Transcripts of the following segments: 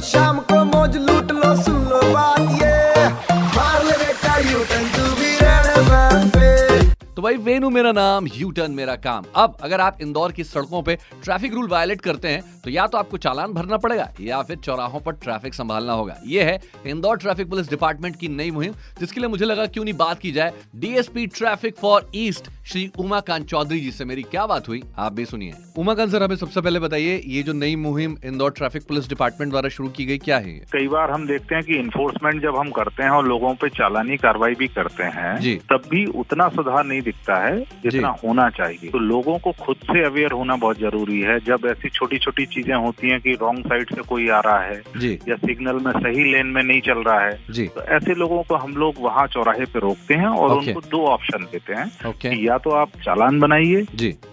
chama तो भाई वेनु मेरा नाम यू टर्न मेरा काम। अब अगर आप इंदौर की सड़कों पे ट्रैफ़िक रूल वायलेट करते हैं तो या तो आपको चालान भरना पड़ेगा या फिर चौराहों पर ट्रैफ़िक संभालना होगा। ये है इंदौर ट्रैफ़िक पुलिस डिपार्टमेंट की नई मुहिम जिसके लिए मुझे लगा क्यों नहीं बात की जाए। DSP traffic for east Shri Umakant Chaudhary ji से मेरी क्या बात हुई आप भी सुनिए। उमाकांत सर हमें सबसे पहले बताइए ये जो नई मुहिम इंदौर ट्रैफ़िक पुलिस डिपार्टमेंट द्वारा शुरू की गई क्या है कई बार हम देखते हैं कि इन्फोर्समेंट जब हम करते हैं और लोगों पे चालानी कार्रवाई भी करते हैं। तब भी उतना सुधार नहीं दिखता है जितना होना चाहिए। तो लोगों को खुद से अवेयर होना बहुत ज़रूरी है। जब ऐसी छोटी छोटी चीज़ें होती हैं कि रॉन्ग साइड से कोई आ रहा है या सिग्नल में सही लेन में नहीं चल रहा है तो ऐसे लोगों को हम लोग वहाँ चौराहे पे रोकते हैं और उनको दो ऑप्शन देते हैं कि या तो आप चालान बनाइए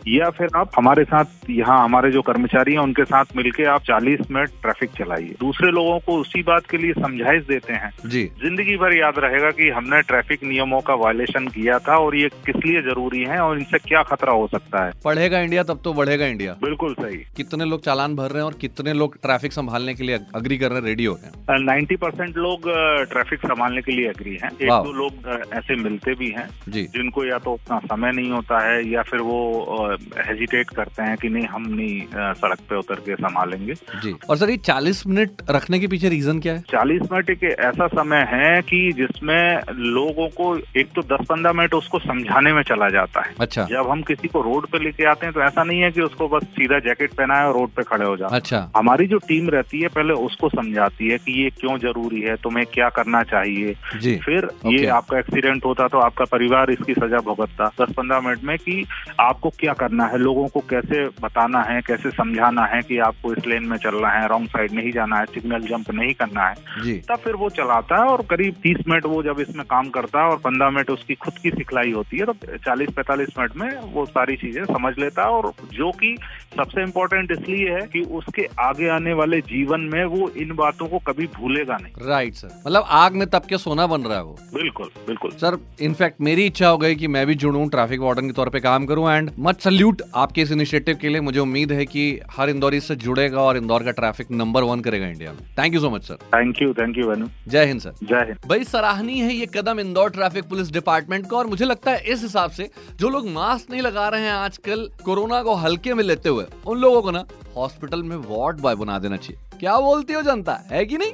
या फिर आप हमारे साथ यहाँ हमारे जो कर्मचारी हैं उनके साथ मिलके आप 40 मिनट ट्रैफ़िक चलाइए। दूसरे लोगों को उसी बात के लिए समझाइश देते हैं। जी। ज़िंदगी भर याद रहेगा कि हमने ट्रैफ़िक नियमों का वायलेशन किया था और ये किस लिए ज़रूरी है और इनसे क्या खतरा हो सकता है? पढ़ेगा इंडिया तब तो बढ़ेगा इंडिया। बिल्कुल सही। कितने लोग चालान भर रहे हैं और कितने लोग ट्रैफ़िक संभालने के लिए अग्री कर रहे हैं रेडी हो रहे हैं? नाइन्टी परसेंट लोग ट्रैफ़िक संभालने के लिए एग्री हैं। एक दो लोग ऐसे मिलते भी हैं जिनको या तो उतना समय नहीं होता है या फिर वो हेजिटेट करते हैं कि नहीं हम नहीं सड़क पे उतर के संभालेंगे। जी। और सर ये 40 मिनट रखने के पीछे रीजन क्या है? चालीस मिनट एक ऐसा समय है कि जिसमें लोगों को एक तो दस पंद्रह मिनट उसको समझाने में चला जाता है। अच्छा। जब हम किसी को रोड पे लेके आते हैं तो ऐसा नहीं है कि उसको बस सीधा जैकेट पहना है और रोड पे खड़े हो जाओ अच्छा। हमारी जो टीम रहती है पहले उसको समझाती है कि ये क्यों ज़रूरी है तुम्हें क्या करना चाहिए। जी। फिर ये आपका एक्सीडेंट होता तो आपका परिवार इसकी सजा भुगतता। दस पंद्रह मिनट में कि आपको क्या करना है लोगों को कैसे बताना है कैसे समझाना है कि आपको इस लेन में चलना है रॉन्ग साइड नहीं जाना है सिग्नल जंप नहीं करना है। तब फिर वो चलाता है और करीब तीस मिनट वो जब इसमें काम करता है और पंद्रह मिनट उसकी खुद की सिखलाई होती है तो चालीस पैंतालीस मिनट में वो सारी चीज़ें समझ लेता है और जो कि सबसे इम्पोर्टेंट इसलिए है कि उसके आगे आने वाले जीवन में वो इन बातों को कभी भूलेगा नहीं। राइट सर मतलब आग में तब के सोना बन रहा है वो? बिल्कुल बिल्कुल। सर इनफैक्ट मेरी इच्छा हो गई कि मैं भी जुड़ूं ट्रैफ़िक वार्डन के तौर पे काम करूँ एंड मच सल्यूट आपके इस इनिशिएटिव के लिए। मुझे उम्मीद है कि हर इंदौरी इससे जुड़ेगा और इंदौर का ट्रैफ़िक नंबर वन करेगा इंडिया में। Thank you so much sir thank you thank you Venu जय हिंद सर जय हिंद। भाई सराहनीय है ये कदम इंदौर ट्रैफ़िक पुलिस डिपार्टमेंट का और मुझे लगता है इस हिसाब से जो लोग मास्क नहीं लगा रहे हैं आजकल कोरोना को हल्के में लेते हुए उन लोगों को ना हॉस्पिटल में वार्ड बॉय बना देना चाहिए। क्या बोलती हो जनता? है कि नहीं?